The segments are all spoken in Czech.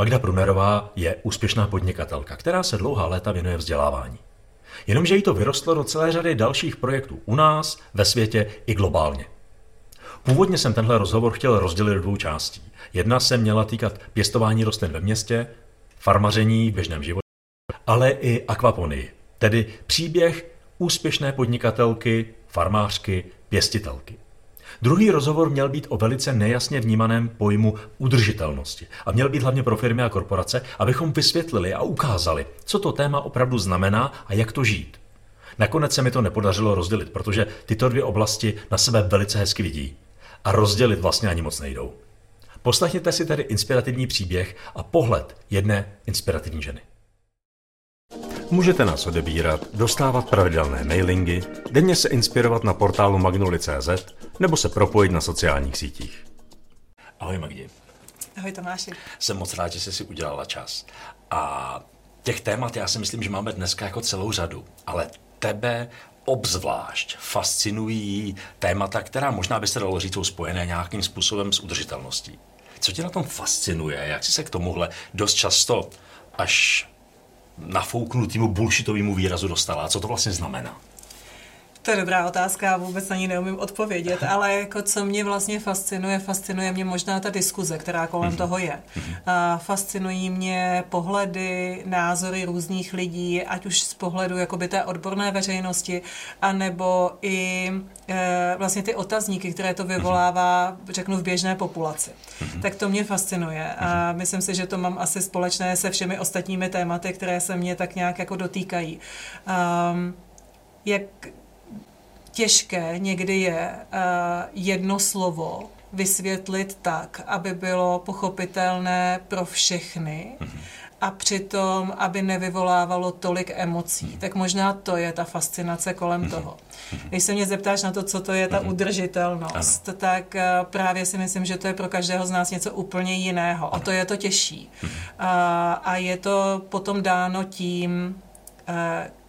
Magda Prunerová je úspěšná podnikatelka, která se dlouhá léta věnuje vzdělávání. Jenomže jí to vyrostlo do celé řady dalších projektů u nás, ve světě i globálně. Původně jsem tenhle rozhovor chtěl rozdělit do dvou částí. Jedna se měla týkat pěstování rostlin ve městě, farmaření v běžném životě, ale i akvaponii, tedy příběh úspěšné podnikatelky, farmářky, pěstitelky. Druhý rozhovor měl být o velice nejasně vnímaném pojmu udržitelnosti a měl být hlavně pro firmy a korporace, abychom vysvětlili a ukázali, co to téma opravdu znamená a jak to žít. Nakonec se mi to nepodařilo rozdělit, protože tyto dvě oblasti na sebe velice hezky vidí. A rozdělit vlastně ani moc nejdou. Poslechněte si tedy inspirativní příběh a pohled jedné inspirativní ženy. Můžete nás odebírat, dostávat pravidelné mailingy, denně se inspirovat na portálu magnoli.cz nebo se propojit na sociálních sítích. Ahoj Magdi. Ahoj Tomáši. Jsem moc rád, že jsi si udělala čas. A těch témat já si myslím, že máme dneska jako celou řadu, ale tebe obzvlášť fascinují témata, která možná by se dalo říct, jsou spojené nějakým způsobem s udržitelností. Co tě na tom fascinuje? Jak jsi se k tomuhle dost často až nafouknutýmu bullshitovému výrazu dostala? A co to vlastně znamená? To je dobrá otázka, vůbec na ní neumím odpovědět, ale jako co mě vlastně fascinuje, fascinuje mě možná ta diskuze, která kolem mm-hmm. toho je. Mhm. A fascinují mě pohledy, názory různých lidí, ať už z pohledu jakoby té odborné veřejnosti, anebo i e, vlastně ty otazníky, které to vyvolává, mm-hmm. řeknu, v běžné populaci. Mm-hmm. Tak to mě fascinuje a myslím si, že to mám asi společné se všemi ostatními tématy, které se mě tak nějak jako dotýkají. Um, jak těžké někdy je uh, jedno slovo vysvětlit tak, aby bylo pochopitelné pro všechny a přitom, aby nevyvolávalo tolik emocí. Tak možná to je ta fascinace kolem mm-hmm. toho. Když se mě zeptáš na to, co to je ta mm-hmm. udržitelnost, ano. tak uh, právě si myslím, že to je pro každého z nás něco úplně jiného. A to je to těžší. Mm-hmm. Uh, a je to potom dáno tím,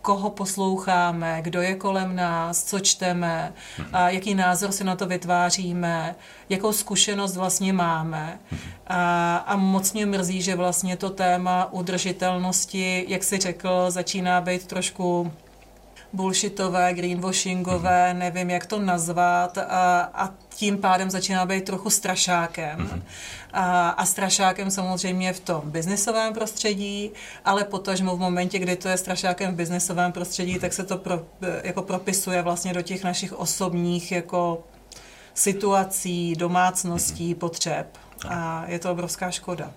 koho posloucháme, kdo je kolem nás, co čteme, a jaký názor si na to vytváříme, jakou zkušenost vlastně máme. A, a moc mě mrzí, že vlastně to téma udržitelnosti, jak si řekl, začíná být trošku bullshitové, greenwashingové, nevím, jak to nazvat a, a tím pádem začíná být trochu strašákem. Mm-hmm. A, a strašákem samozřejmě v tom biznisovém prostředí, ale potažmo v momentě, kdy to je strašákem v biznisovém prostředí, tak se to pro, jako propisuje vlastně do těch našich osobních jako situací, domácností, potřeb. A je to obrovská škoda.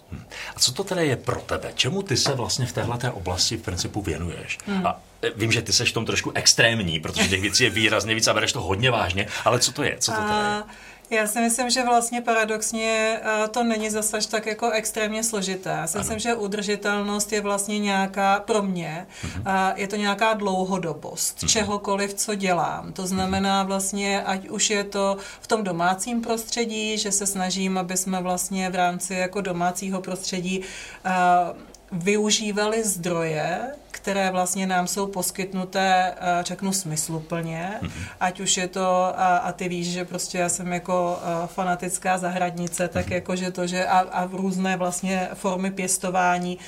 A co to tedy je pro tebe? Čemu ty se vlastně v téhle oblasti v principu věnuješ? Hmm. A e, vím, že ty seš v tom trošku extrémní, protože těch věcí je výrazně víc a bereš to hodně vážně, ale co to je? Co to tedy je? Já si myslím, že vlastně paradoxně eh, to není zase tak jako extrémně složité. Já si ano. myslím, že udržitelnost je vlastně nějaká, pro mě, uh-huh. je to nějaká dlouhodobost uh-huh. čehokoliv, co dělám. To znamená vlastně, ať už je to v tom domácím prostředí, že se snažím, aby jsme vlastně v rámci jako domácího prostředí uh, využívali zdroje, které vlastně nám jsou poskytnuté, eh, řeknu, smysluplně, mm-hmm. ať už je to, a, a ty víš, že prostě já jsem jako eh, fanatická zahradnice, tak mm-hmm. jako, že to, že a, a v různé vlastně formy pěstování,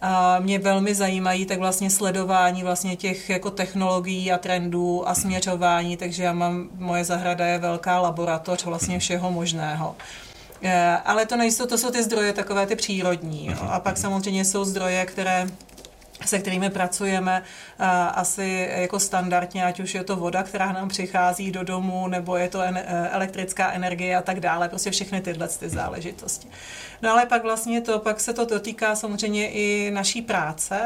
a mě velmi zajímají tak vlastně sledování vlastně těch jako technologií a trendů a směřování, takže já mám, moje zahrada je velká laboratoř vlastně mhm. všeho možného. Eh, ale to nejsou, to jsou ty zdroje takové ty přírodní. Jo. A pak samozřejmě jsou zdroje, které se kterými pracujeme asi jako standardně, ať už je to voda, která nám přichází do domu, nebo je to elektrická energie a tak dále, prostě všechny tyhle ty záležitosti. No ale pak vlastně to, pak se to dotýká samozřejmě i naší práce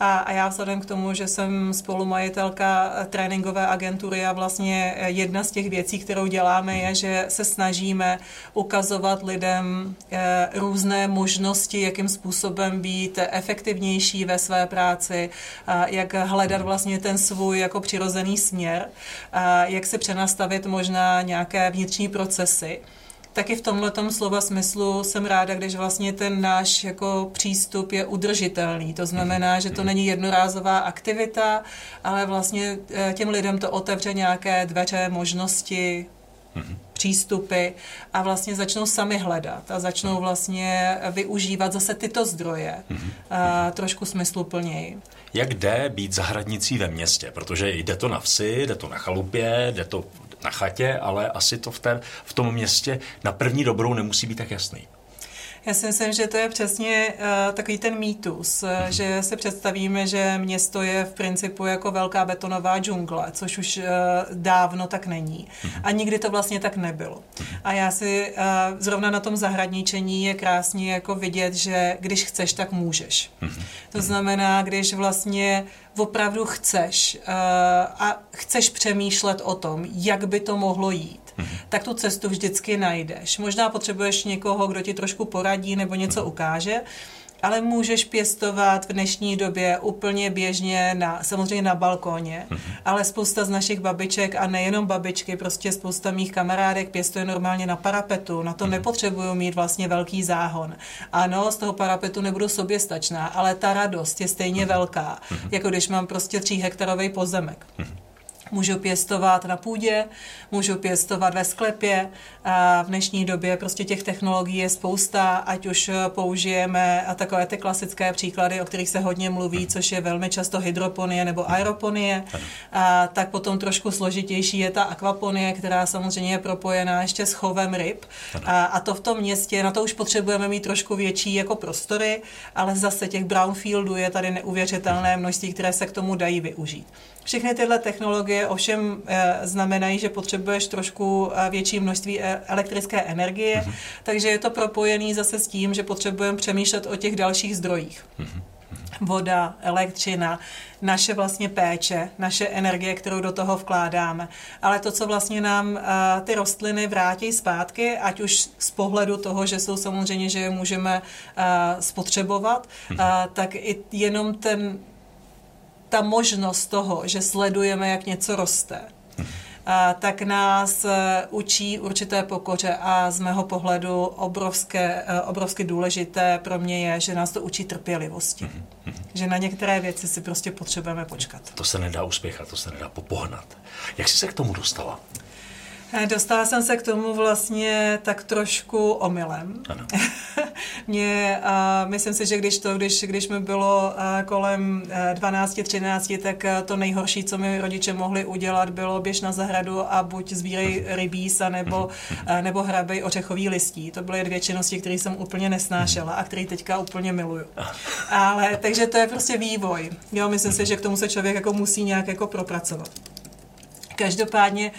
a, a já vzhledem k tomu, že jsem spolumajitelka tréninkové agentury a vlastně jedna z těch věcí, kterou děláme, je, že se snažíme ukazovat lidem eh, různé možnosti, jakým způsobem být efektivnější ve své práci, jak hledat vlastně ten svůj jako přirozený směr, jak se přenastavit možná nějaké vnitřní procesy. Taky v tomhle slova smyslu jsem ráda, když vlastně ten náš jako přístup je udržitelný. To znamená, že to není jednorázová aktivita, ale vlastně eh, těm lidem to otevře nějaké dveře, možnosti, přístupy a vlastně začnou sami hledat a začnou vlastně využívat zase tyto zdroje mm-hmm. trošku smysluplněji. Jak jde být zahradnicí ve městě? Protože jde to na vsi, jde to na chalupě, jde to na chatě, ale asi to v, té, v tom městě na první dobrou nemusí být tak jasný. Já si myslím, že to je přesně uh, takový ten mýtus, uh, že si představíme, že město je v principu jako velká betonová džungle, což už uh, dávno tak není. A nikdy to vlastně tak nebylo. A já si uh, zrovna na tom zahradničení je krásně jako vidět, že když chceš, tak můžeš. To znamená, když vlastně opravdu chceš uh, a chceš přemýšlet o tom, jak by to mohlo jít, mm-hmm. tak tu cestu vždycky najdeš. Možná potřebuješ někoho, kdo ti trošku poradí nebo něco mm-hmm. ukáže, ale můžeš pěstovat v dnešní době úplně běžně, na, samozřejmě na balkóně, mm-hmm. ale spousta z našich babiček a nejenom babičky, prostě spousta mých kamarádek pěstuje normálně na parapetu, na to mm-hmm. nepotřebuju mít vlastně velký záhon. Ano, z toho parapetu nebudu soběstačná, ale ta radost je stejně mm-hmm. velká, mm-hmm. jako když mám prostě tří hektarový pozemek. Mm-hmm. Můžu pěstovat na půdě, můžu pěstovat ve sklepě. A v dnešní době prostě těch technologií je spousta, ať už použijeme a takové ty klasické příklady, o kterých se hodně mluví, což je velmi často hydroponie nebo aeroponie. A tak potom trošku složitější je ta akvaponie, která samozřejmě je propojená ještě s chovem ryb. A, a to v tom městě, na to už potřebujeme mít trošku větší jako prostory, ale zase těch brownfieldů je tady neuvěřitelné množství, které se k tomu dají využít. Všechny tyhle technologie ovšem e, znamenají, že potřebuješ trošku e, větší množství e, elektrické energie, mm-hmm. takže je to propojený zase s tím, že potřebujeme přemýšlet o těch dalších zdrojích. Mm-hmm. Voda, elektřina, naše vlastně péče, naše energie, kterou do toho vkládáme. Ale to, co vlastně nám ty rostliny vrátí zpátky, ať už z pohledu toho, že jsou samozřejmě, že je můžeme uh, spotřebovat, uh, tak i jenom ten ta možnost toho, že sledujeme, jak něco roste, a, tak nás e, učí určité pokoře a z mého pohledu obrovské, e, obrovsky důležité pro mě je, že nás to učí trpělivosti. Mm-hmm. Že na některé věci si prostě potřebujeme počkat. To se nedá uspěchat, to se nedá popohnat. Jak jsi se k tomu dostala? Eh, dostala jsem se k tomu vlastně tak trošku omylem. Ano. Mě, uh, myslím si, že když to, když, když mi bylo uh, kolem uh, 12, 13, tak uh, to nejhorší, co mi rodiče mohli udělat, bylo běž na zahradu a buď sbírej rybísa nebo, uh, nebo hrabej ořechový listí. To byly dvě činnosti, které jsem úplně nesnášela a které teďka úplně miluju. Ale takže to je prostě vývoj. Jo, myslím si, že k tomu se člověk jako musí nějak jako propracovat. Každopádně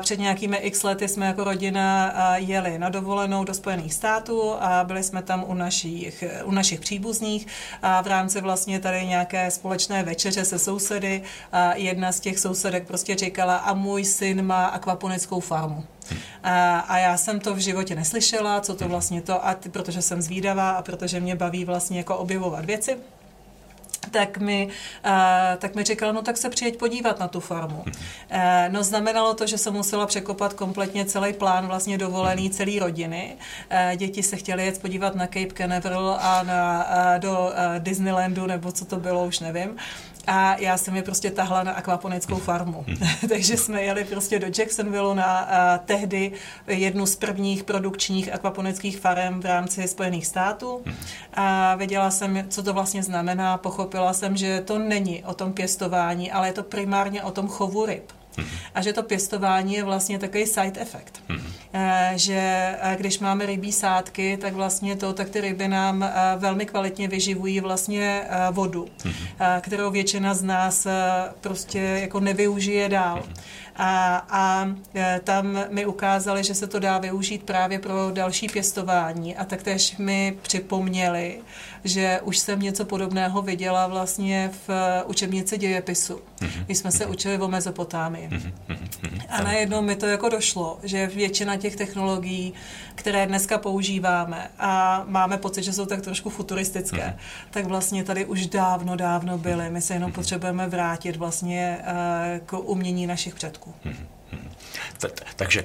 před nějakými x lety jsme jako rodina jeli na dovolenou do Spojených států a byli jsme tam u našich, u našich příbuzných. A v rámci vlastně tady nějaké společné večeře se sousedy. A jedna z těch sousedek prostě říkala a můj syn má akvaponickou farmu. A, a já jsem to v životě neslyšela, co to vlastně to, a ty, protože jsem zvídavá a protože mě baví vlastně jako objevovat věci tak mi, uh, tak mi říkal, no tak se přijeď podívat na tu farmu. Uh, no znamenalo to, že jsem musela překopat kompletně celý plán vlastně dovolený celý rodiny. Uh, děti se chtěly jet podívat na Cape Canaveral a na, uh, do uh, Disneylandu, nebo co to bylo, už nevím a já jsem je prostě tahla na akvaponickou farmu. Takže jsme jeli prostě do Jacksonville na tehdy jednu z prvních produkčních akvaponických farem v rámci Spojených států. A věděla jsem, co to vlastně znamená. Pochopila jsem, že to není o tom pěstování, ale je to primárně o tom chovu ryb. A že to pěstování je vlastně takový side effect. Eh, že eh, když máme rybí sádky, tak vlastně to, tak ty ryby nám eh, velmi kvalitně vyživují vlastně vodu, kterou většina z nás prostě jako nevyužije dál. A, a tam mi ukázali, že se to dá využít právě pro další pěstování. A taktéž mi připomněli, že už jsem něco podobného viděla vlastně v učebnici dějepisu, když jsme se učili o Mezopotámii. A najednou mi to jako došlo, že většina těch technologií, které dneska používáme a máme pocit, že jsou tak trošku futuristické, tak vlastně tady už dávno, dávno byly. My se jenom potřebujeme vrátit vlastně eh, k umění našich předků. Takže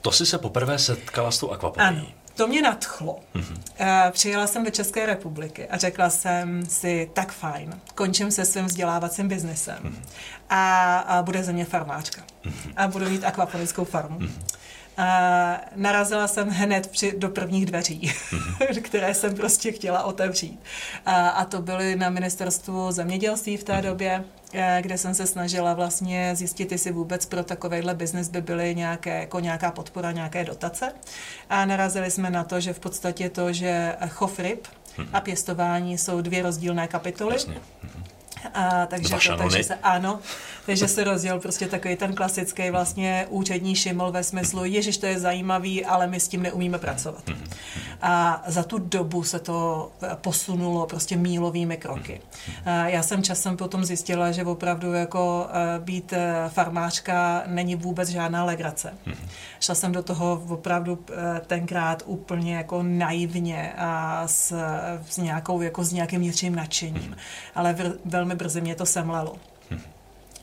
to si se poprvé setkala s tou akvaponií. Ano. To mě nadchlo. Mm-hmm. Přijela jsem do České republiky a řekla jsem si, tak fajn, končím se svým vzdělávacím biznesem mm-hmm. a, a bude ze mě farmářka. Mm-hmm. A budu mít akvaponickou farmu. Mm-hmm. A narazila jsem hned při, do prvních dveří, mm-hmm. které jsem prostě chtěla otevřít. A, a to byly na ministerstvu zemědělství v té mm-hmm. době, eh, kde jsem se snažila vlastně zjistit, jestli vůbec pro takovýhle biznis by byly nějaké, jako nějaká podpora, nějaké dotace. A narazili jsme na to, že v podstatě to, že chov ryb mm-hmm. a pěstování jsou dvě rozdílné kapitoly. Jasně. Mm-hmm. A, takže, to, takže se, ano, takže se rozděl prostě takový ten klasický vlastně účetní šiml ve smyslu, ježiš, to je zajímavý, ale my s tím neumíme pracovat. Mhm. A za tu dobu se to posunulo prostě mílovými kroky. A já jsem časem potom zjistila, že opravdu jako e, být e, farmářka není vůbec žádná legrace. Mhm. Šla jsem do toho opravdu tenkrát úplně jako naivně a s, s nějakou, jako s nějakým vnitřním nadšením. Mhm. Ale velmi brzy mě to semlelo.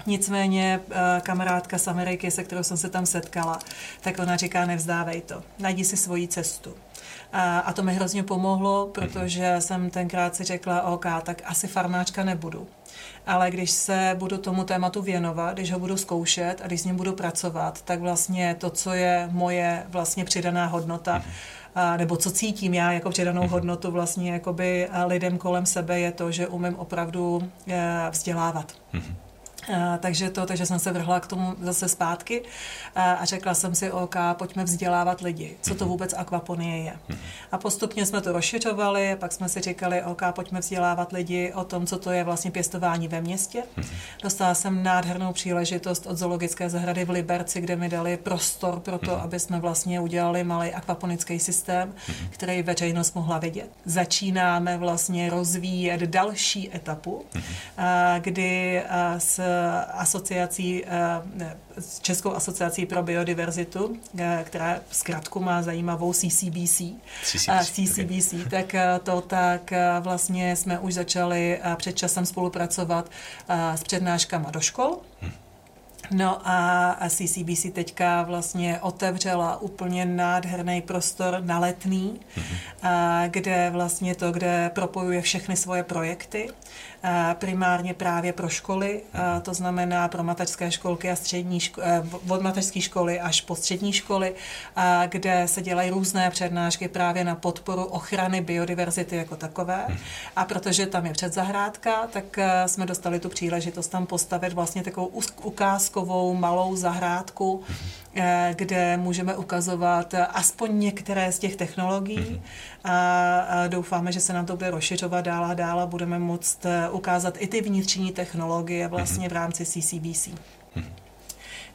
Nicméně eh, kamarádka z Ameriky, se kterou jsem se tam setkala, tak ona říká, nevzdávej to, najdi si svoji cestu. A, a to mi hrozně pomohlo, protože jsem tenkrát si řekla, OK, tak asi farmáčka nebudu. Ale když se budu tomu tématu věnovat, když ho budu zkoušet a když s ním budu pracovat, tak vlastně to, co je moje vlastně přidaná hodnota, a, nebo co cítím já jako přidanou hodnotu vlastně jakoby lidem kolem sebe, je to, že umím opravdu eh, vzdělávat. Mm-hmm. Eh, takže to, takže jsem se vrhla k tomu zase zpátky eh, a řekla jsem si, OK, pojďme vzdělávat lidi, co to mhm. vůbec akvaponie je. Mhm. A postupně jsme to rozšiřovali, pak jsme si říkali, OK, pojďme vzdělávat lidi o tom, co to je vlastně pěstování ve městě. Mhm. Dostala jsem nádhernou příležitost od zoologické zahrady v Liberci, kde mi dali prostor pro to, aby jsme vlastně udělali malý akvaponický systém, který veřejnost mohla vidět. Začínáme vlastně rozvíjet další etapu, eh, kdy s asociací, eh, s Českou asociací pro biodiverzitu, eh, která zkrátku má zajímavou CCBC. CCBC, CCBC okay. tak eh, to tak vlastně jsme už začali před časem spolupracovat s přednáškama do škol. Hmm. No a CCBC teďka vlastně otevřela úplně nádherný prostor na letný, mm-hmm. kde vlastně to, kde propojuje všechny svoje projekty primárně právě pro školy, to znamená pro mateřské školky a střední ško- e, od mateřské školy až po střední školy, kde se dělají různé přednášky právě na podporu ochrany biodiverzity jako takové. A protože tam je předzahrádka, tak e, jsme dostali tu příležitost tam postavit vlastně takovou ukázkovou malou zahrádku, e, kde můžeme ukazovat aspoň některé z těch technologií. A doufáme, že se nám to bude rozšiřovat dál a dál a budeme moct ukázat i ty vnitřní technologie vlastně v rámci CCBC.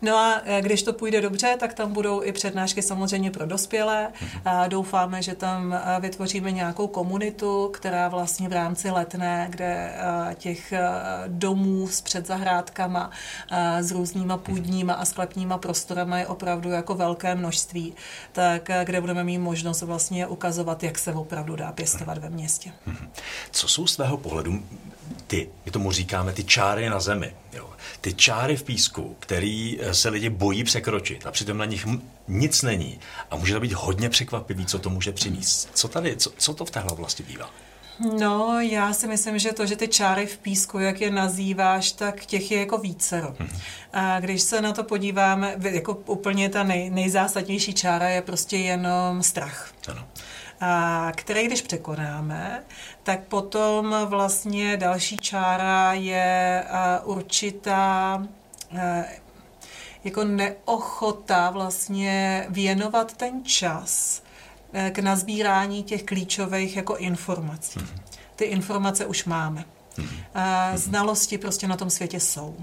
No a e, když to půjde dobře, tak tam budou i přednášky samozřejmě pro dospělé. A doufáme, že tam e, vytvoříme nějakou komunitu, která vlastně v rámci letné, kde e, těch domů s předzahrádkama, s různýma půdníma a sklepníma prostorama je opravdu jako velké množství, tak kde budeme mít možnost vlastně ukazovat, jak se opravdu dá pěstovat ve městě. Co jsou z tvého pohledu ty, my tomu říkáme ty čáry na zemi, jo. Ty čáry v písku, který eh, se lidi bojí překročit a přitom na nich nic není a může to být hodně překvapivý, co to může přinést. Co tady, co, co to v téhle oblasti bývá? No, já si myslím, že to, že ty čáry v písku, jak je nazýváš, tak těch je jako vícero. Hmm. A když se na to podíváme, jako úplně ta nej, nejzásadnější čára je prostě jenom strach. Ano a který když překonáme, tak potom vlastně další čára je určitá jako neochota vlastně věnovat ten čas e, k nazbírání těch klíčových jako informací. Mhm. Ty informace už máme. A znalosti prostě na tom světě jsou.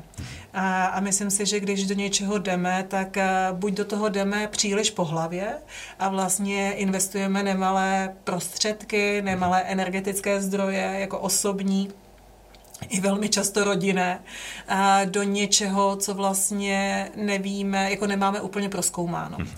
A, a myslím si, že když do něčeho jdeme, tak buď do toho jdeme příliš po hlavě a vlastně investujeme nemalé prostředky, nemalé energetické zdroje, jako osobní, i velmi často rodinné, do něčeho, co vlastně nevíme, jako nemáme úplně proskoumáno. Hmm.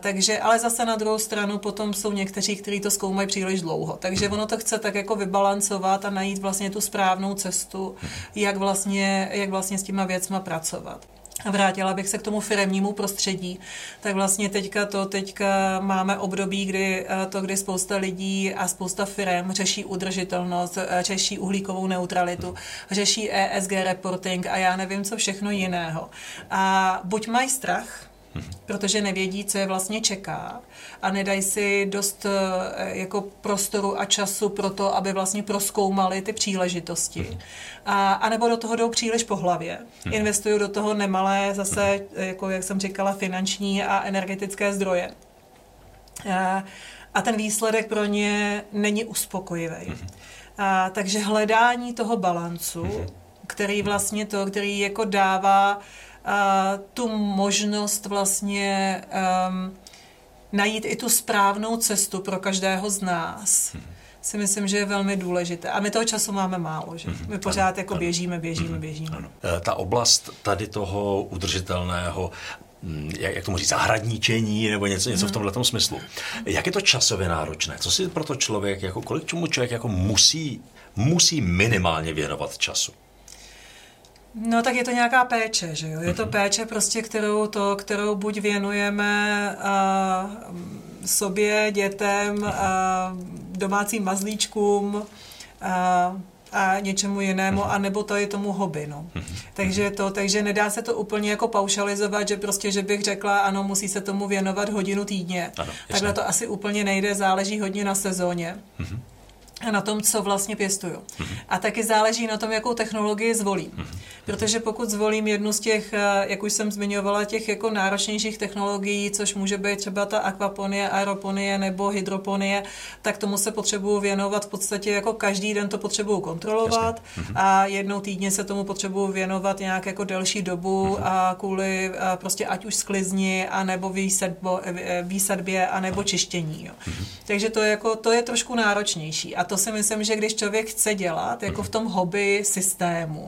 Takže, ale zase na druhou stranu potom jsou někteří, kteří to zkoumají příliš dlouho. Takže hmm. ono to chce tak jako vybalancovat a najít vlastně tu správnou cestu, hmm. jak vlastně, jak vlastně s těma věcma pracovat. A vrátila bych se k tomu firemnímu prostředí, tak vlastně teďka to, teďka máme období, kdy eh, to, kdy spousta lidí a spousta firm řeší udržitelnost, eh, řeší uhlíkovou neutralitu, řeší ESG reporting a já nevím, co všechno jiného. A buď mají strach, protože nevědí, co je vlastně čeká a nedají si dost eh, jako prostoru a času pro to, aby vlastně proskoumali ty příležitosti. A, a nebo do toho jdou příliš po hlavě. Investují do toho nemalé zase, jako jak jsem říkala, finanční a energetické zdroje. A, a ten výsledek pro ně není uspokojivý. A, takže hledání toho balancu, který vlastně to, který jako dává a, tu možnost vlastně um, najít i tu správnou cestu pro každého z nás. si myslím, že je velmi důležité. A my toho času máme málo, že? My pořád Ano, jako ano. běžíme, běžíme, běžíme. Ano. Eh, Ta oblast tady toho udržitelného mm, jak, jak tomu říct, zahradníčení nebo něco, něco v tomhle smyslu. Jak je to časově náročné? Co si pro to člověk, jako kolik čemu člověk jako musí, musí minimálně věnovat času? No tak je to nějaká péče, že jo? Je to péče prostě, kterou, to, kterou buď věnujeme a, sobě, dětem, a, domácím mazlíčkům a, a něčemu jinému, anebo to je tomu hobby, no. Takže to, takže nedá se to úplně jako paušalizovat, že prostě, že bych řekla, ano, musí se tomu věnovat hodinu týdně. Ano. Takhle to asi úplně nejde, záleží hodně na sezóně. A na tom, co vlastně pěstuju. A taky záleží na tom, jakou technologii zvolím. Protože pokud zvolím jednu z těch, eh, jak už jsem zmiňovala, těch jako náročnějších technologií, což může být třeba ta akvaponie, aeroponie nebo hydroponie, tak tomu se potřebuju věnovat v podstatě jako každý den to potřebuju kontrolovat a jednou týdně se tomu potřebuju věnovat nějak jako delší dobu a kvůli eh, prostě ať už sklizni, anebo výsadbo, eh, výsadbě, anebo čištění. Jo. Takže to je, jako, to je trošku náročnější. A to si myslím, že když člověk chce dělat, jako v tom hobby systému,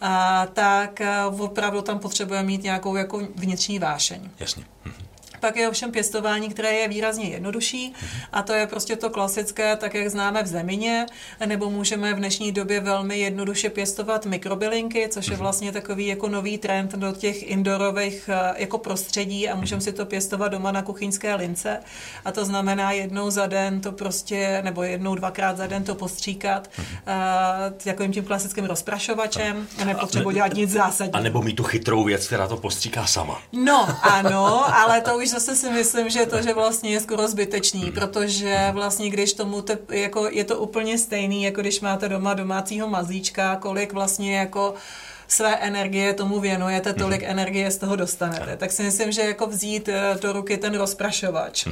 a, tak a, opravdu tam potřebuje mít nějakou jako vnitřní vášeň. Jasně. Mhm. Pak je ovšem pěstování, které je výrazně jednodušší a to je prostě to klasické, tak jak známe v zemině, nebo můžeme v dnešní době velmi jednoduše pěstovat mikrobylinky, což je vlastně takový jako nový trend do těch indorových eh, jako prostředí a můžeme si to pěstovat doma na kuchyňské lince. A to znamená jednou za den to prostě, nebo jednou, dvakrát za den to postříkat uh, takovým tím klasickým rozprašovačem. A nepotřebuji dělat nic zásadního. A nebo mít tu chytrou věc, která to postříká sama. No, ano, ale to už zase si myslím, že to, že vlastně je skoro zbytečný, protože vlastně když tomu, te, jako je to úplně stejný, jako když máte doma domácího mazlíčka, kolik vlastně jako své energie tomu věnujete, tolik energie z toho dostanete. Tak si myslím, že jako vzít eh, do ruky ten rozprašovač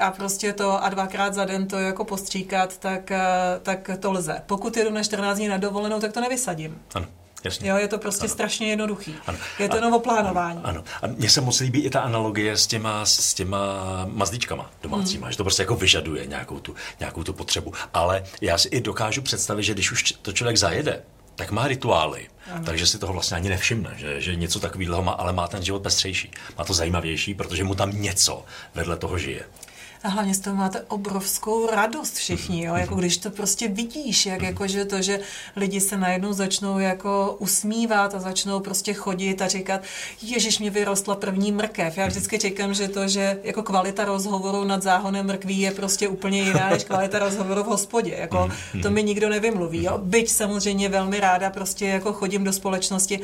a prostě to a dvakrát za den to jako postříkat, tak, eh, tak to lze. Pokud jedu na 14 dní na dovolenou, tak to nevysadím. Ano, jasně. Jo, je to prostě ano. strašně jednoduchý. Ano. Je to jenom o plánování. Ano. A mně se moc líbí i ta analogie s těma, s těma mazlíčkama domácíma, že to prostě jako vyžaduje nějakou tu, nějakou tu potřebu. Ale já si i dokážu představit, že když už to člověk zajede, tak má rituály, ano. takže si toho vlastně ani nevšimne, že, že něco takového má, ale má ten život pestřejší. Má to zajímavější, protože mu tam něco vedle toho žije. A hlavně z toho máte obrovskou radost všichni, jo? jako když to prostě vidíš, jak jako, že to, že lidi se najednou začnou jako usmívat a začnou prostě chodit a říkat, ježiš, mě vyrostla první mrkev. Já vždycky říkám, že to, že jako kvalita rozhovoru nad záhonem mrkví je prostě úplně jiná, než kvalita rozhovoru v hospodě. Jako, to mi nikdo nevymluví. Jo? Byť samozřejmě velmi ráda prostě jako chodím do společnosti,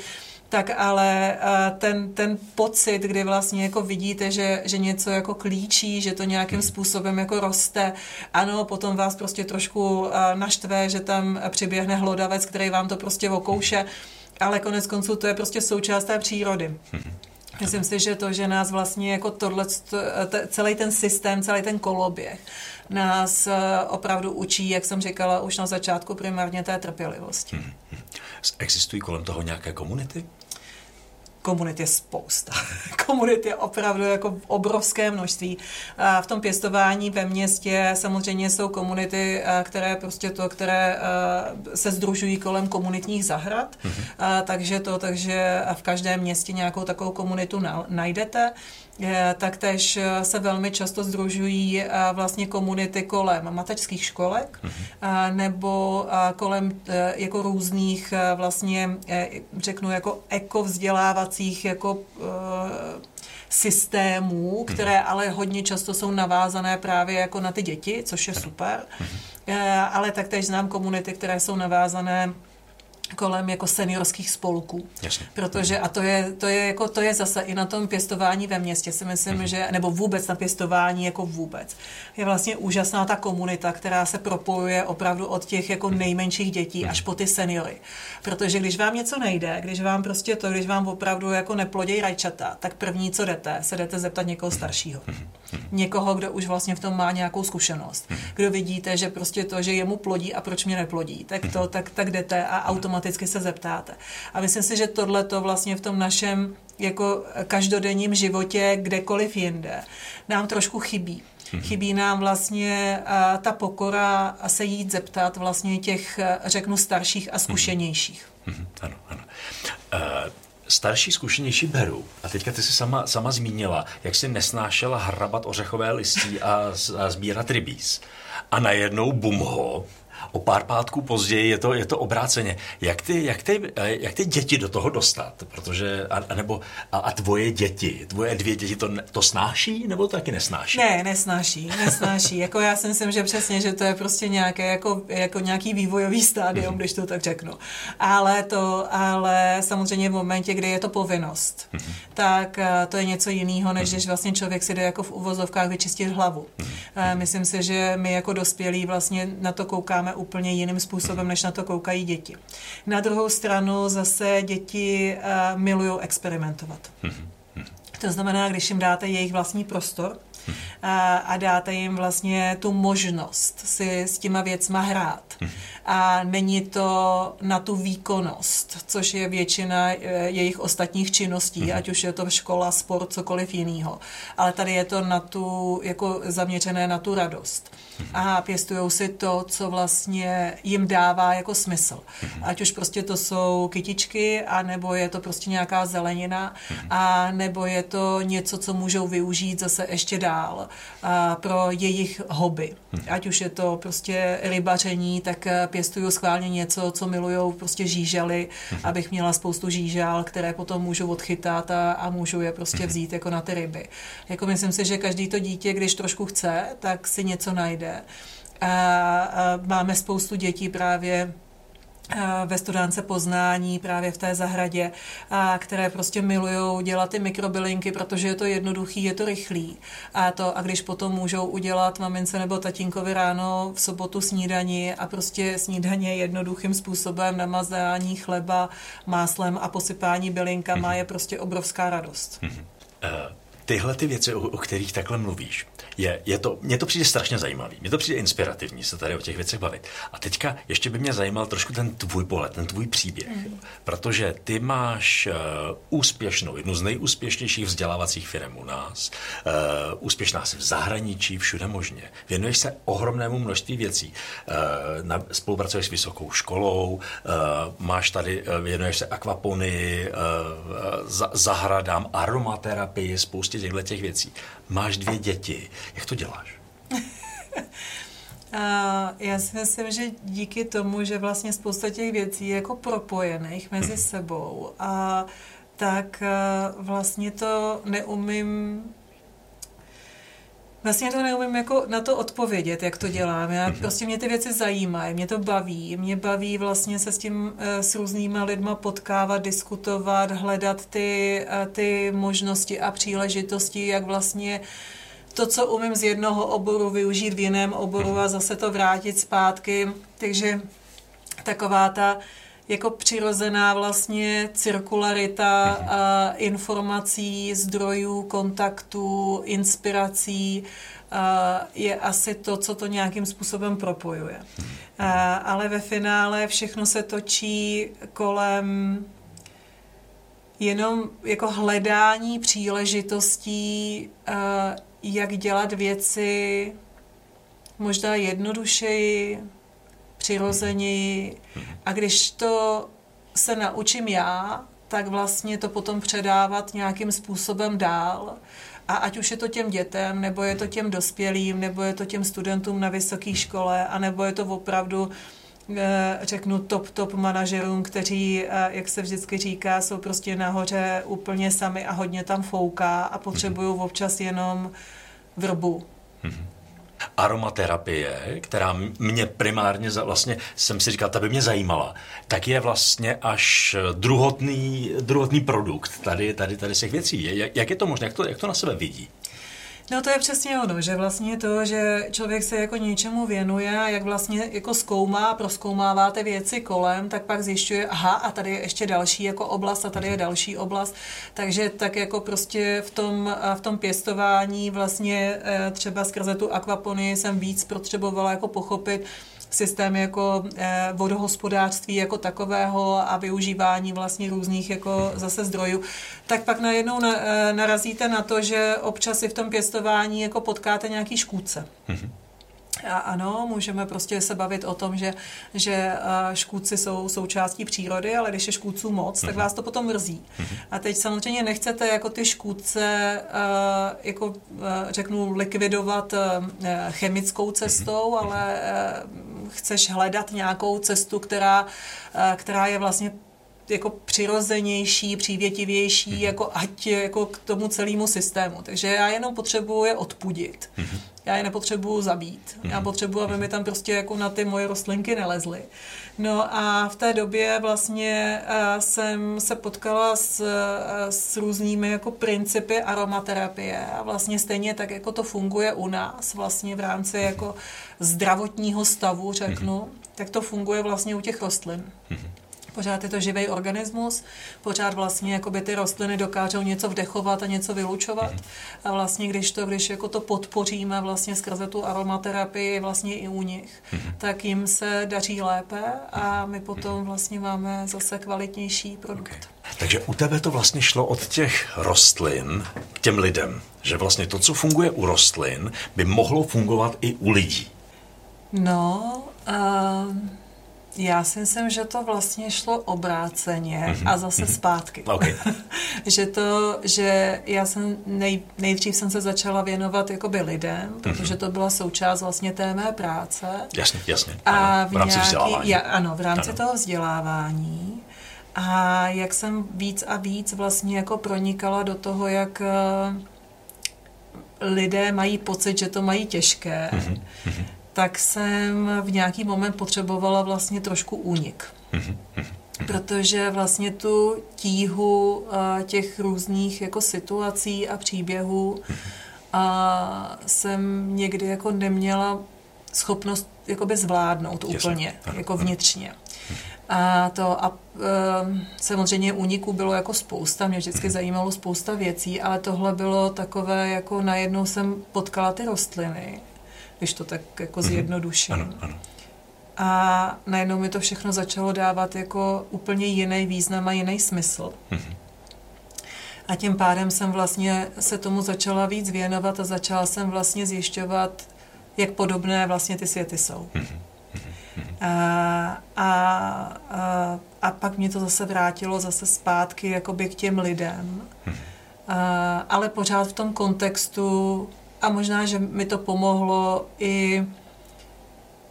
tak ale eh, ten, ten pocit, kdy vlastně jako vidíte, že, že něco jako klíčí, že to nějakým způsobem jako roste, ano, potom vás prostě trošku eh, naštve, že tam přiběhne hlodavec, který vám to prostě okouše, ale konec konců to je prostě součást té přírody. Myslím si, že to, že nás vlastně jako tohle, celý ten systém, celý ten koloběh nás eh, opravdu učí, jak jsem říkala už na začátku, primárně té trpělivosti. Existují kolem toho nějaké komunity? komunit je spousta. komunit je opravdu jako obrovské množství. A v tom pěstování ve městě samozřejmě jsou komunity, které prostě to, které se združují kolem komunitních zahrad, a, takže to, takže v každém městě nějakou takovou komunitu na, najdete. Je, taktéž se velmi často združují a, vlastně komunity kolem mateřských školek a, nebo kolem jako různých vlastně řeknu jako ekovzdělávacích jako systémů, které ale hodně často jsou navázané právě jako na ty děti, což je super. E, ale taktéž znám komunity, které jsou navázané kolem jako seniorských spolků. Jasně. Protože, a to je, to je, jako, to je zase i na tom pěstování ve městě, si myslím, mm-hmm. že, nebo vůbec na pěstování jako vůbec. Je vlastně úžasná ta komunita, která se propojuje opravdu od těch jako nejmenších dětí mm-hmm. až po ty seniory. Protože když vám něco nejde, když vám prostě to, když vám opravdu jako neplodějí rajčata, tak první, co jdete, se jdete zeptat někoho staršího. Mm-hmm. Někoho, kdo už vlastně v tom má nějakou zkušenost. Kdo vidíte, že prostě to, že jemu plodí a proč mě neplodí, tak to, tak, tak jdete a automaticky automaticky se zeptáte. A myslím si, že tohle to vlastně v tom našem jako každodenním životě, kdekoliv jinde, nám trošku chybí. Mm-hmm. Chybí nám vlastně ta pokora a se jít zeptat vlastně těch, řeknu, starších a zkušenějších. Mm-hmm. Ano, ano. Uh starší, zkušenější beru. A teďka ty jsi sama, sama zmínila, jak jsi nesnášela hrabat ořechové listí a, a sbírat rybíz. A najednou bumho, o pár pátků později je to, je to obráceně. Jak ty, jak, ty, eh, jak ty děti do toho dostat? Protože, a, nebo, a, a tvoje děti, tvoje dvě děti to, to snáší, nebo to taky nesnáší? Ne, nesnáší, nesnáší. jako já si myslím, že přesně, že to je prostě nějaké, jako, jako nějaký vývojový stádium, mm-hmm. když to tak řeknu. Ale to, ale samozřejmě v momentě, kdy je to povinnost, mm-hmm. tak eh, to je něco jiného, než mm-hmm. když vlastně člověk si jde jako v uvozovkách vyčistit hlavu. Mm-hmm. Myslím si, že my jako dospělí vlastně na to koukáme úplně jiným způsobem, než na to koukají děti. Na druhou stranu zase děti uh, milují experimentovat. To znamená, když jim dáte jejich vlastní prostor, a, a dáte jim vlastně tu možnost si s těma věcma hrát. A není to na tu výkonnost, což je většina e, jejich ostatních činností, ať už je to škola, sport, cokoliv jiného. Ale tady je to na tu, jako zaměřené na tu radost a pěstují si to, co vlastně jim dává jako smysl. Ať už prostě to jsou kytičky, a nebo je to prostě nějaká zelenina, a nebo je to něco, co můžou využít zase ještě dál a pro jejich hobby. Ať už je to prostě rybaření, tak pěstuju schválně něco, co milují prostě žížaly, abych měla spoustu žížal, které potom můžu odchytat a, a můžu je prostě vzít jako na ty ryby. Jako myslím si, že každý to dítě, když trošku chce, tak si něco najde jde. A, a máme spoustu dětí právě ve studánce poznání právě v té zahradě, a které prostě milují dělat ty mikrobylinky, protože je to jednoduchý, je to rychlý. A, to, a když potom můžou udělat mamince nebo tatínkovi ráno v sobotu snídani a prostě snídaně jednoduchým způsobem namazání chleba máslem a posypání bylinkama je prostě obrovská radost. Uh, tyhle ty věci, o, o kterých takhle mluvíš, je, je to, mně to přijde strašně zajímavý, mně to přijde inspirativní se tady o těch věcech bavit. A teďka ještě by mě zajímal trošku ten tvůj pohled, ten tvůj příběh, mm. protože ty máš uh, úspěšnou, jednu z nejúspěšnějších vzdělávacích firm u nás, uh, úspěšná jsi v zahraničí, všude možně, věnuješ se ohromnému množství věcí, uh, na, spolupracuješ s vysokou školou, uh, máš tady, uh, věnuješ se akvaponii, uh, za, zahradám, aromaterapii, spoustě těchto těch věcí. Máš dvě děti, jak to děláš? A já si myslím, že díky tomu, že vlastně spousta těch věcí je jako propojených mezi mhm. sebou a tak vlastně to neumím Vlastně to neumím jako na to odpovědět, jak to dělám. Já, mhm. prostě mě ty věci zajímají, mě to baví. Mě baví vlastně se s tím s různýma lidma potkávat, diskutovat, hledat ty, ty možnosti a příležitosti, jak vlastně uh, to, co umím z jednoho oboru, využít v jiném oboru a zase to vrátit zpátky. Takže taková ta jako přirozená vlastně cirkularita a informací, zdrojů, kontaktů, inspirací a je asi to, co to nějakým způsobem propojuje. A, ale ve finále všechno se točí kolem jenom jako hledání příležitostí, jak dělat věci možná jednodušeji, přirozeněji. A když to se naučím já, tak vlastně to potom předávat nějakým způsobem dál. A ať už je to těm dětem, nebo je to těm dospělým, nebo je to těm studentům na vysoké škole, a nebo je to opravdu eh, řeknu top, top manažerům, kteří, eh, jak se vždycky říká, jsou prostě nahoře úplně sami a hodně tam fouká a potřebují občas jenom vrbu. Mm-hmm. Aromaterapie, která mě primárně vlastně, jsem si říkal, ta by mě zajímala, tak je vlastně až druhotný, druhotný produkt tady, tady, tady těch věcí. Jak, jak je to možné? Jak to, jak to na sebe vidí? No to je přesně ono, že vlastně to, že člověk se jako něčemu věnuje a jak vlastně jako zkoumá, proskoumává ty věci kolem, tak pak zjišťuje, aha, a tady je ještě další jako oblast a tady je další oblast. Takže tak jako prostě v tom, v tom pěstování vlastně eh, třeba skrze tu akvaponii jsem víc potřebovala jako pochopit, systémy jako eh, vodohospodářství jako takového a využívání vlastně různých jako zase zdrojů, tak pak najednou eh, narazíte na to, že občas si v tom pěstování jako potkáte nějaký škůdce. Mm-hmm. A ano, můžeme prostě se bavit o tom, že, že eh, škůdci jsou součástí přírody, ale když je škůdců moc, tak mhm. vás to potom mrzí. Mhm. A teď samozřejmě nechcete jako ty škůdce, eh, jako eh, řeknu, likvidovat chemickou cestou, mhm. ale chceš hledat nějakou cestu, která, která je vlastně jako přirozenější, přívětivější, mm-hmm. jako ať jako k tomu celému systému. Takže já jenom potřebuji je odpudit. Mm-hmm. Já je nepotřebuji zabít. Mm-hmm. Já potřebuji, aby mi tam prostě jako na ty moje rostlinky nelezly. No a v té době vlastně uh, jsem se potkala s, uh, s různými jako principy aromaterapie a vlastně stejně tak, jako to funguje u nás, vlastně v rámci jako zdravotního stavu, řeknu, mm-hmm. tak to funguje vlastně u těch rostlin. Mm-hmm pořád je to živý organismus, pořád vlastně jakoby ty rostliny dokážou něco vdechovat a něco vylučovat. Mm. A vlastně když to, když jako to podpoříme vlastně skrze tu aromaterapii vlastně i u nich, mm. tak jim se daří lépe a my potom vlastně máme zase kvalitnější produkt. Okay. Takže u tebe to vlastně šlo od těch rostlin k těm lidem. Že vlastně to, co funguje u rostlin, by mohlo fungovat i u lidí. No, uh, já si myslím, že to vlastně šlo obráceně mm-hmm. a zase mm-hmm. zpátky. Okay. že to, že já jsem nej, nejdřív jsem se začala věnovat jakoby lidem, mm-hmm. protože to byla součást vlastně té mé práce. Jasně, jasně. A ano, v, v rámci nějaký, vzdělávání. Ja, ano, v rámci ano. toho vzdělávání. A jak jsem víc a víc vlastně jako pronikala do toho, jak eh, lidé mají pocit, že to mají těžké, mm-hmm tak jsem v nějaký moment potřebovala vlastně trošku únik. Protože vlastně tu tíhu těch různých jako situací a příběhů a jsem někdy jako neměla schopnost jakoby zvládnout Jasně. úplně, jako vnitřně. A to a e, samozřejmě úniků bylo jako spousta, mě vždycky zajímalo spousta věcí, ale tohle bylo takové, jako najednou jsem potkala ty rostliny když to tak jako mhm. zjednoduším. Ano, ano. A najednou mi to všechno začalo dávat jako úplně jiný význam a jiný smysl. Mhm. A tím pádem jsem vlastně se tomu začala víc věnovat a začala jsem vlastně zjišťovat, jak podobné vlastně ty světy jsou. Mhm. A, a, a, a pak mě to zase vrátilo zase zpátky jakoby k těm lidem. A, ale pořád v tom kontextu a možná, že mi to pomohlo i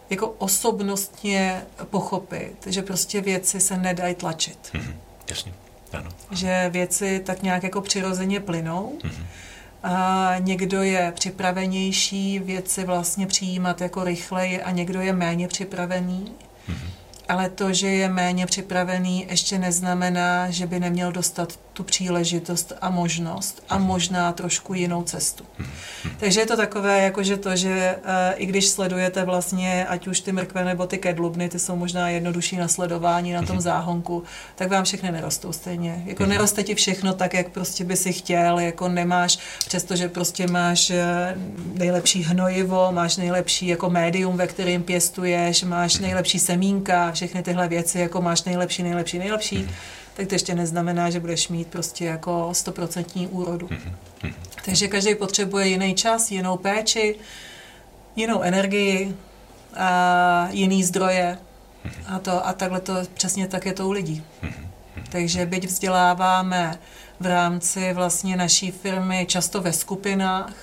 jako osobnostně pochopit, že prostě věci se nedají tlačit. Mm-hmm. Jasně, ano. Že věci tak nějak jako přirozeně plynou. Mm-hmm. A někdo je připravenější věci vlastně přijímat jako rychleji a někdo je méně připravený. Mm-hmm. Ale to, že je méně připravený, ještě neznamená, že by neměl dostat tu příležitost a možnost a možná trošku jinou cestu. Takže je to takové, jako že to, že uh, i když sledujete vlastně, ať už ty mrkve nebo ty kedlubny, ty jsou možná jednodušší na sledování na tom záhonku, tak vám všechny nerostou stejně. Jako neroste ti všechno tak, jak prostě by si chtěl, jako nemáš, přestože prostě máš eh, nejlepší hnojivo, máš nejlepší jako médium, ve kterým pěstuješ, máš nejlepší semínka, všechny tyhle věci, jako máš nejlepší, nejlepší, nejlepší, tak to ještě neznamená, že budeš mít prostě jako stoprocentní úrodu. Takže každý potřebuje jiný čas, jinou péči, jinou energii, a jiný zdroje. A, to, a takhle to přesně tak je to u lidí. Takže byť vzděláváme v rámci vlastně naší firmy často ve skupinách,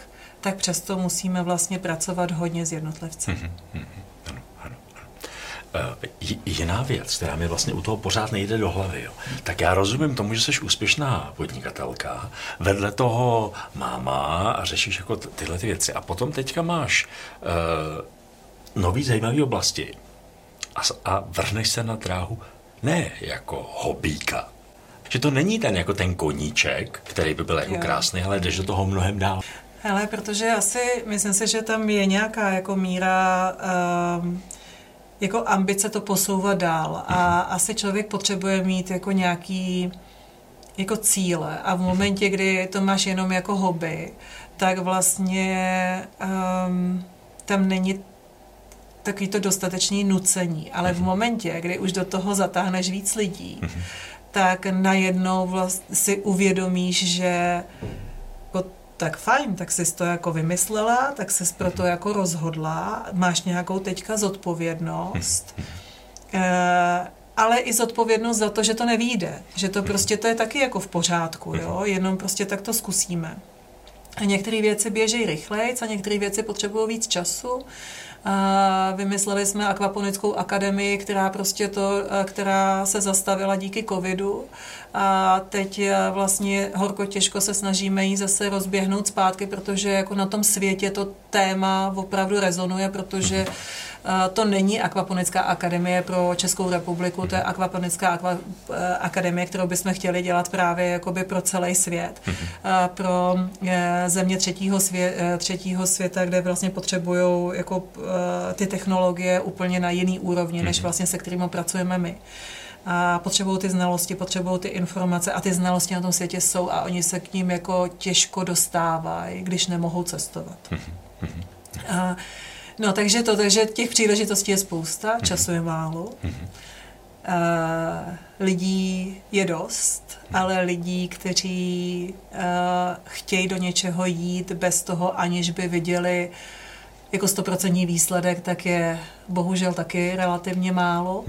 tak přesto musíme vlastně pracovat hodně s jednotlivci. Uh, jiná věc, která mi vlastně u toho pořád nejde do hlavy. Jo. Tak já rozumím tomu, že jsi úspěšná podnikatelka, vedle toho máma a řešíš jako tyhle ty věci. A potom teďka máš uh, nový zajímavý oblasti a, a vrhneš se na dráhu ne jako hobíka, že to není ten jako ten koníček, který by byl jako jo. krásný, ale jdeš do toho mnohem dál. Ale protože asi, myslím si, že tam je nějaká jako míra um, jako ambice to posouvat dál a asi člověk potřebuje mít jako nějaký jako cíle a v mhm. momentě, kdy to máš jenom jako hobby, tak vlastně um, tam není takový to dostatečný nucení, ale v mhm. momentě, kdy už do toho zatáhneš víc lidí, mm tak najednou vlastně si uvědomíš, že tak fajn, tak jsi to jako vymyslela, tak jsi pro to jako rozhodla, máš nějakou teďka zodpovědnost, e, ale i zodpovědnost za to, že to nevíde, že to prostě to je taky jako v pořádku, jo, jenom prostě tak to zkusíme. A některé věci běží rychleji, a některé věci potřebují víc času. Vymysleli jsme akvaponickou akademii, která prostě to, která se zastavila díky covidu a teď vlastně horko těžko se snažíme jí zase rozběhnout zpátky, protože jako na tom světě to téma opravdu rezonuje, protože mhm. to není akvaponická akademie pro Českou republiku, to je akvaponická akva, akademie, kterou bychom chtěli dělat právě jakoby pro celý svět, mhm. pro země třetího, svě, třetího světa, kde vlastně potřebují jako ty technologie úplně na jiný úrovni, než mhm. vlastně se kterými pracujeme my a potřebují ty znalosti, potřebují ty informace a ty znalosti na tom světě jsou a oni se k ním jako těžko dostávají, když nemohou cestovat. A, no takže to, takže těch příležitostí je spousta, času je málo. A, lidí je dost, ale lidí, kteří a, chtějí do něčeho jít bez toho, aniž by viděli jako stoprocentní výsledek, tak je bohužel taky relativně málo.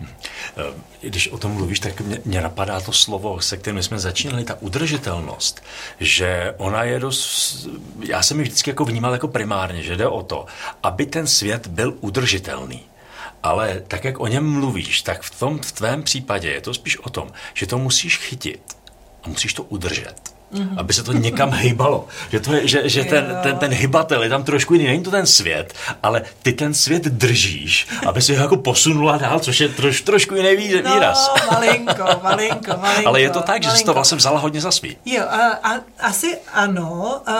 Eh, když o tom mluvíš, tak mě, mě napadá to slovo, se kterým jsme začínali, ta udržitelnost, že ona je dost, já jsem ji vždycky jako vnímal jako primárně, že jde o to, aby ten svět byl udržitelný. Ale tak, jak o něm mluvíš, tak v tom v tvém případě je to spíš o tom, že to musíš chytit a musíš to udržet mm-hmm. aby se to někam hýbalo. Že, to je, že, že ten, ten, ten hybatel je tam trošku jiný. Není to ten svět, ale ty ten svět držíš, aby si ho jako posunula dál, což je troš, trošku jiný výraz. No, malinko, malinko, malinko. Ale je to tak, malinko. že jsi to vlastně vzala hodně za svý. Jo, a, a, asi ano. A,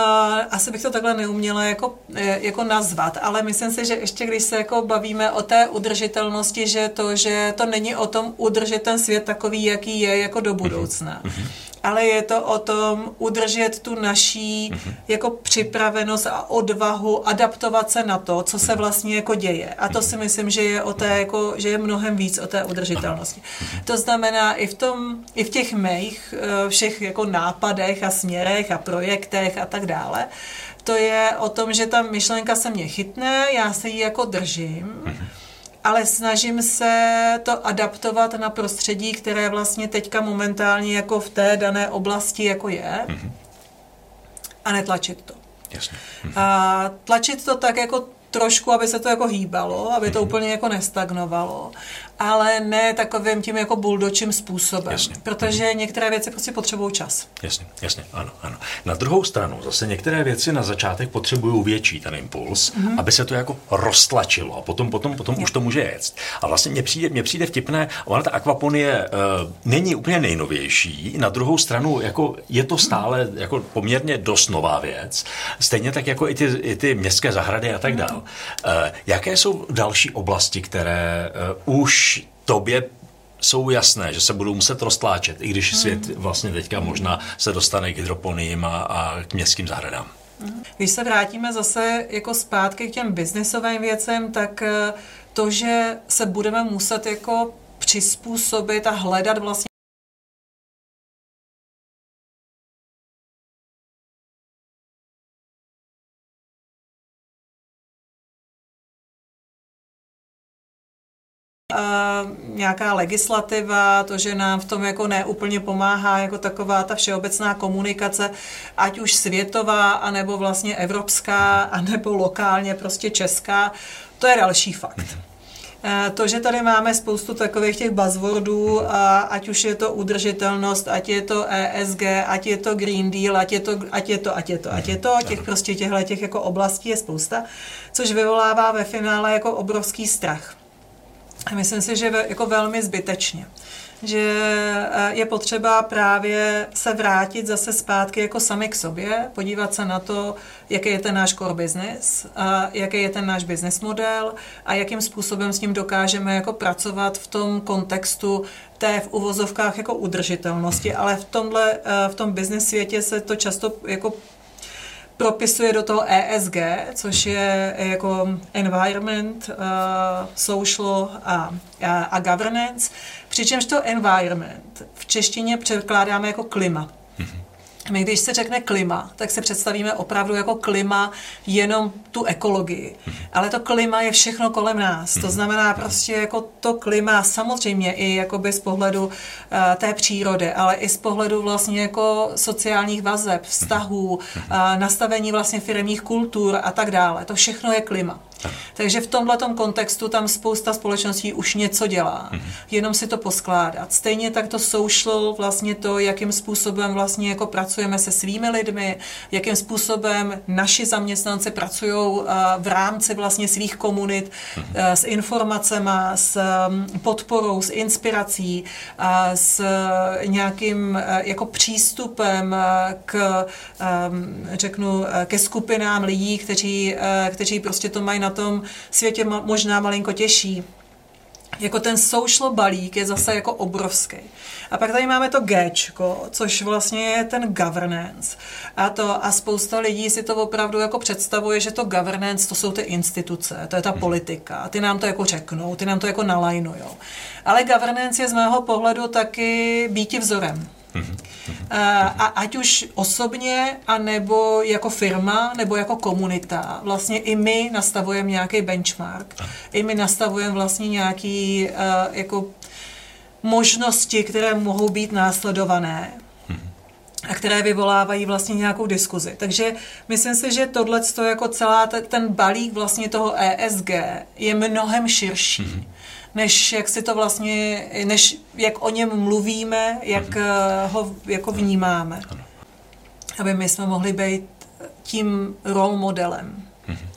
asi bych to takhle neuměla jako, e, jako nazvat, ale myslím si, že ještě když se jako bavíme o té udržitelnosti, že to, že to není o tom udržet ten svět takový, jaký je jako do budoucna. Mm-hmm ale je to o tom udržet tu naší mm-hmm. jako připravenost a odvahu adaptovat se na to, co se mhm. vlastně jako děje. A to si myslím, že je o té jako, že je mnohem víc o té udržitelnosti. Mhm. To znamená i v tom, i v těch mých eh, všech jako nápadech a směrech a projektech a tak dále, to je o tom, že ta myšlenka se mě chytne, já se jí jako držím, mm-hmm ale snažím se to adaptovat na prostředí, které vlastně teďka momentálně jako v té dané oblasti jako je mm-hmm. a netlačit to. Jasně. A tlačit to tak jako trošku, aby se to jako hýbalo, aby to mm-hmm. úplně jako nestagnovalo ale ne takovým tím jako buldočím způsobem. Jasně. Protože mm některé věci prostě potřebují čas. Jasně, jasně, ano, ano. Na druhou stranu zase některé věci na začátek potřebují větší ten impuls, mm aby se to jako roztlačilo a potom, potom, potom už to může jet. A vlastně mně přijde, mně přijde vtipné, ona ta akvaponie uh, není úplně nejnovější, na druhou stranu jako je to stále jako poměrně dost nová věc, stejně tak jako i ty, i ty městské zahrady a tak mhm. dále. Uh, jaké jsou další oblasti, které uh, už tobě jsou jasné, že se budou muset roztláčet, i když svět hmm. vlastně teďka možná se dostane k hydroponiím a, a k městským zahradám. Hmm. Když se vrátíme zase jako zpátky k těm biznesovým věcem, tak eh, to, že se budeme muset jako přizpůsobit a hledat vlastně nějaká legislativa, to, že nám v tom jako neúplně pomáhá jako taková ta všeobecná komunikace, ať už světová, anebo vlastně evropská, anebo lokálně prostě česká, to je další fakt. To, že tady máme spoustu takových těch buzzwordů, a ať už je to udržitelnost, ať je to ESG, ať je to Green Deal, ať je to, ať je to, ať je to, ať je to, těch prostě těchto těch jako oblastí je spousta, což vyvolává ve finále jako obrovský strach. Myslím si, že jako velmi zbytečně. Že eh, je potřeba právě se vrátit zase zpátky jako sami k sobě, podívat se na to, jaký je ten náš core business, a jaký je ten náš business model a jakým způsobem s ním dokážeme jako pracovat v tom kontextu té v uvozovkách jako udržitelnosti, ale v tomhle, eh, v tom business světě se to často jako propisuje do toho ESG, což je jako environment, uh, social a, a, a governance, přičemž to environment v češtině překládáme jako klima. My, když se řekne klima, tak se představíme opravdu jako klima jenom tu ekologii. Ale to klima je všechno kolem nás. To znamená prostě jako to klima samozřejmě i jakoby z pohledu uh, té přírody, ale i z pohledu vlastně jako sociálních vazeb, vztahů, uh, nastavení vlastně firmních kultur a tak dále. To všechno je klima. Takže v tomhle kontextu tam spousta společností už něco dělá, mm-hmm. jenom si to poskládat. Stejně tak to social, vlastně to, jakým způsobem vlastně jako pracujeme se svými lidmi, jakým způsobem naši zaměstnanci pracují v rámci vlastně svých komunit mm-hmm. s informacemi, s podporou, s inspirací, s nějakým jako přístupem k, řeknu, ke skupinám lidí, kteří, kteří prostě to mají na tom světě možná malinko těžší. Jako ten social balík je zase jako obrovský. A pak tady máme to G, což vlastně je ten governance. A, to, a spousta lidí si to opravdu jako představuje, že to governance, to jsou ty instituce, to je ta mhm. politika. Ty nám to jako řeknou, ty nám to jako nalajnujou. Ale governance je z mého pohledu taky býti vzorem. A ať už osobně, anebo jako firma, nebo jako komunita. Vlastně i my nastavujeme nějaký benchmark. I my nastavujeme vlastně nějaký jako možnosti, které mohou být následované a které vyvolávají vlastně nějakou diskuzi. Takže myslím si, že tohle jako celá ten balík vlastně toho ESG je mnohem širší. Mm-hmm než jak si to vlastně, než jak o něm mluvíme, jak mm-hmm. ho jako vnímáme. Ano. Aby my jsme mohli být tím role modelem. Mm-hmm.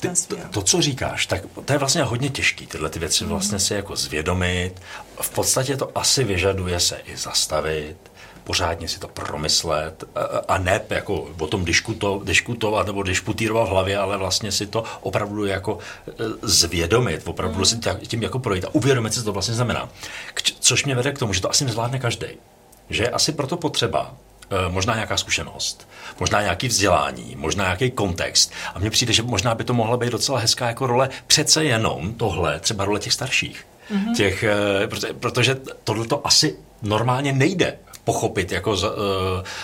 Ty, to, to, co říkáš, tak to je vlastně hodně těžké, tyhle ty věci mhm. vlastně si jako zvědomit. V podstatě to asi vyžaduje se i zastavit, pořádně si to promyslet a ne jako o tom diskuto, diskutovat nebo diskutírovat v hlavě, ale vlastně si to opravdu jako e, zvědomit, opravdu mm. si tím jako projít a uvědomit si, co to vlastně znamená. Což mě vede k tomu, že to asi nezvládne každý. Že je asi proto potřeba e, možná nějaká zkušenost, možná nějaký vzdělání, možná nějaký kontext. A mně přijde, že možná by to mohla být docela hezká jako role přece jenom tohle, třeba role těch starších. Mm-hmm. Těch, e, protože tohle to asi normálně nejde pochopit jako, uh,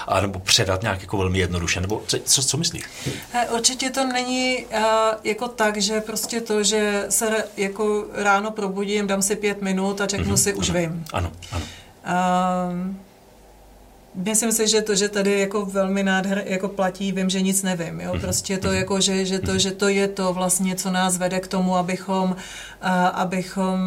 a nebo předat nějak jako velmi jednoduše, nebo co, co myslíš? Eh, určitě to není uh, jako tak, že prostě to, že se jako ráno probudím, dám si pět minut a řeknu mm-hmm. si, už ano. vím. Ano, ano. Uh, Myslím si, že to, že tady jako velmi nádher jako platí, vím, že nic nevím. Jo? Mhm. Prostě to, mhm. jako, že, že, to, že to je to vlastně, co nás vede k tomu, abychom, uh, abychom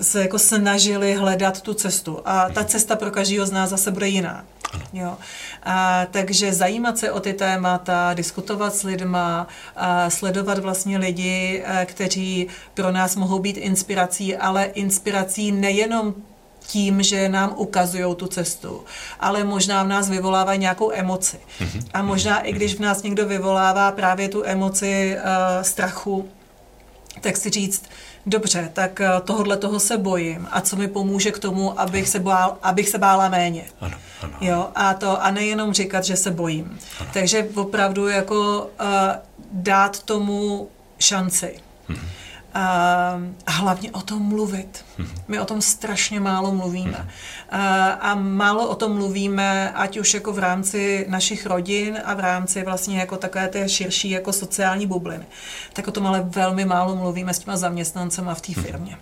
se jako snažili hledat tu cestu. A ta cesta pro každého z nás zase bude jiná. Jo. A, takže zajímat se o ty témata, diskutovat s lidma, a sledovat vlastně lidi, a, kteří pro nás mohou být inspirací, ale inspirací nejenom tím, že nám ukazují tu cestu, ale možná v nás vyvolávají nějakou emoci. Mhm. A možná i když v nás někdo vyvolává právě tu emoci uh, strachu, tak si říct, dobře, tak eh, tohle toho se bojím a co mi pomůže k tomu, abych se, bál, abych se bála méně. Ano, ano. Jo, a, to, a nejenom říkat, že se bojím. Ano. Takže opravdu jako uh, dát tomu šanci. Hmm. A hlavně o tom mluvit. My o tom strašně málo mluvíme. A málo o tom mluvíme, ať už jako v rámci našich rodin a v rámci vlastně jako takové té širší jako sociální bubliny. Tak o tom ale velmi málo mluvíme s těma zaměstnancema v té firmě.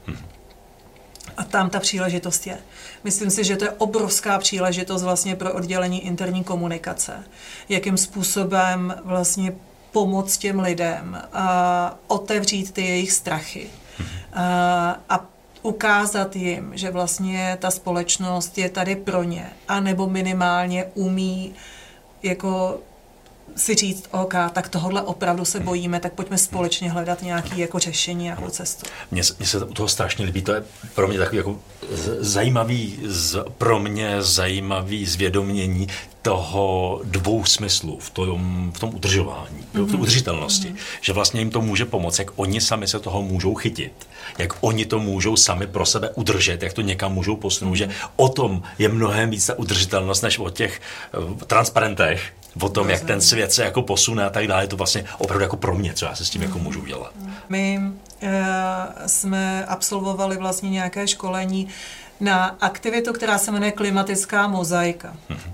A tam ta příležitost je. Myslím si, že to je obrovská příležitost vlastně pro oddělení interní komunikace. Jakým způsobem vlastně pomoct těm lidem, a otevřít ty jejich strachy. A, a ukázat jim, že vlastně ta společnost je tady pro ně, anebo minimálně umí jako si říct, OK, tak tohle opravdu se bojíme, tak pojďme společně hledat nějaké jako řešení, nějakou cestu. Mně, mně se u toho strašně líbí, to je pro mě takový jako zajímavý, z, pro mě zajímavý zvědomění toho dvou smyslů v tom, v tom udržování, mm-hmm. v tom mhm. udržitelnosti, mm-hmm. že vlastně jim to může pomoct, jak oni sami se toho můžou chytit, jak oni to můžou sami pro sebe udržet, jak to někam můžou posunout, mm-hmm. že o tom je mnohem víc ta udržitelnost, než o těch uh, transparentech, o tom, jak ten svět se jako posune a tak dále, je to vlastně opravdu jako pro mě, co já se s tím jako můžu dělat. My uh, jsme absolvovali vlastně nějaké školení na aktivitu, která se jmenuje klimatická mozaika. Mm-hmm.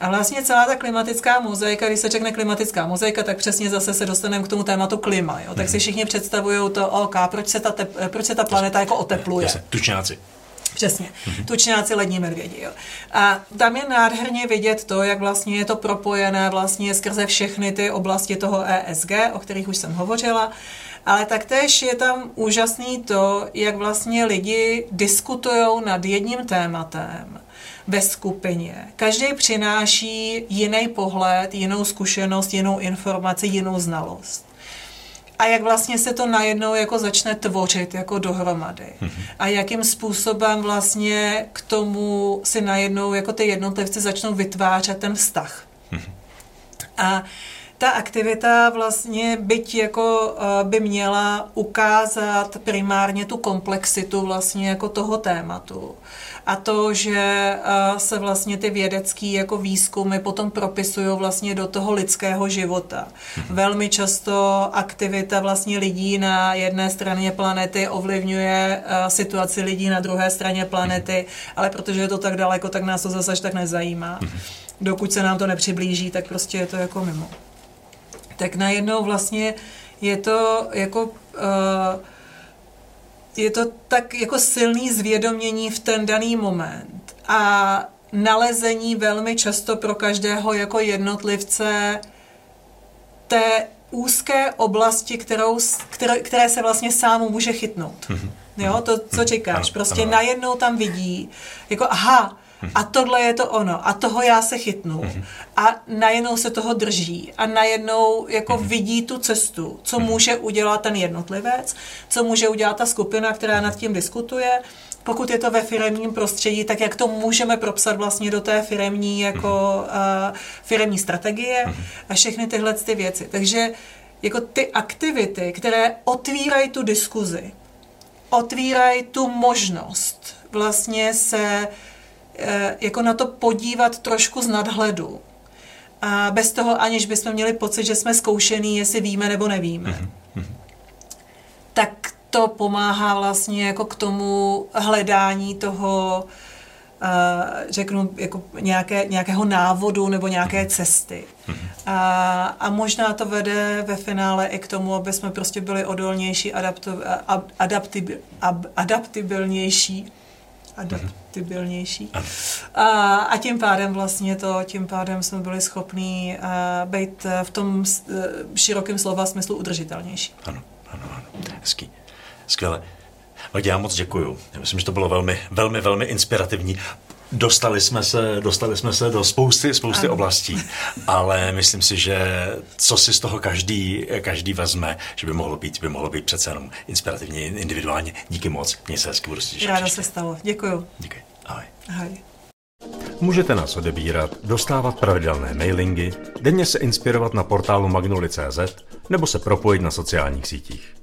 A vlastně celá ta klimatická mozaika, když se řekne klimatická mozaika, tak přesně zase se dostaneme k tomu tématu klima. Jo? Tak si mhm. všichni představují to, OK, proč se ta, tep, proč se ta planeta jako otepluje. Jasně, tučňáci. Přesně, tučňáci, lední medvědi. Jo. A tam je nádherně vidět to, jak vlastně je to propojené vlastně skrze všechny ty oblasti toho ESG, o kterých už jsem hovořila. Ale taktéž je tam úžasný to, jak vlastně lidi diskutují nad jedním tématem ve skupině. Každý přináší jiný pohled, jinou zkušenost, jinou informaci, jinou znalost a jak vlastně se to najednou jako začne tvořit jako dohromady. Mm-hmm. A jakým způsobem vlastně k tomu si najednou jako ty jednotlivci začnou vytvářet ten vztah. Mm-hmm. A ta aktivita vlastně byť jako eh, by měla ukázat primárně tu komplexitu vlastně jako toho tématu a to, že eh, se vlastně ty vědecké jako výzkumy potom propisují vlastně do toho lidského života. Mhm. Velmi často aktivita vlastně lidí na jedné straně planety ovlivňuje eh, situaci lidí na druhé straně planety, mhm. ale protože je to tak daleko, tak nás to zase tak nezajímá. Mhm. Dokud se nám to nepřiblíží, tak prostě je to jako mimo. Tak najednou vlastně je to jako uh, je to tak jako silný zvědomění v ten daný moment a nalezení velmi často pro každého jako jednotlivce té úzké oblasti, kterou, které, které se vlastně sám může chytnout. Mm-hmm. Jo, to, co mhm. čekáš. Prostě najednou tam vidí, jako aha, a tohle je to ono. A toho já se chytnu. A najednou se toho drží. A najednou jako vidí tu cestu, co může udělat ten jednotlivec, co může udělat ta skupina, která nad tím diskutuje. Pokud je to ve firemním prostředí, tak jak to můžeme propsat vlastně do té firemní, jako uh, firemní strategie a všechny tyhle ty věci. Takže jako ty aktivity, které otvírají tu diskuzi, otvírají tu možnost vlastně se jako na to podívat trošku z nadhledu. A bez toho, aniž bychom měli pocit, že jsme zkoušený, jestli víme nebo nevíme. Mm-hmm. Tak to pomáhá vlastně jako k tomu hledání toho, uh, řeknu, jako nějaké, nějakého návodu nebo nějaké mhm. cesty. Mm-hmm. A, a možná to vede ve finále i k tomu, aby jsme prostě byli odolnější, adapto, adaptib, adaptibilnější adaptibilnější. A, a tím pádem vlastně to, tím pádem jsme byli schopní uh, být v tom uh, širokém slova smyslu udržitelnější. Ano, ano, ano. Hezký. Skvěle. Já moc děkuju. Já myslím, že to bylo velmi, velmi, velmi inspirativní. Dostali jsme se, dostali jsme se do spousty, spousty ano. oblastí, ale myslím si, že co si z toho každý, každý vezme, že by mohlo být, by mohlo být přece jenom inspirativně, individuálně. Díky moc, mě se hezky budu Ráda se stalo, děkuju. Děkuji, ahoj. Ahoj. Můžete nás odebírat, dostávat pravidelné mailingy, denně se inspirovat na portálu magnoli.cz nebo se propojit na sociálních sítích.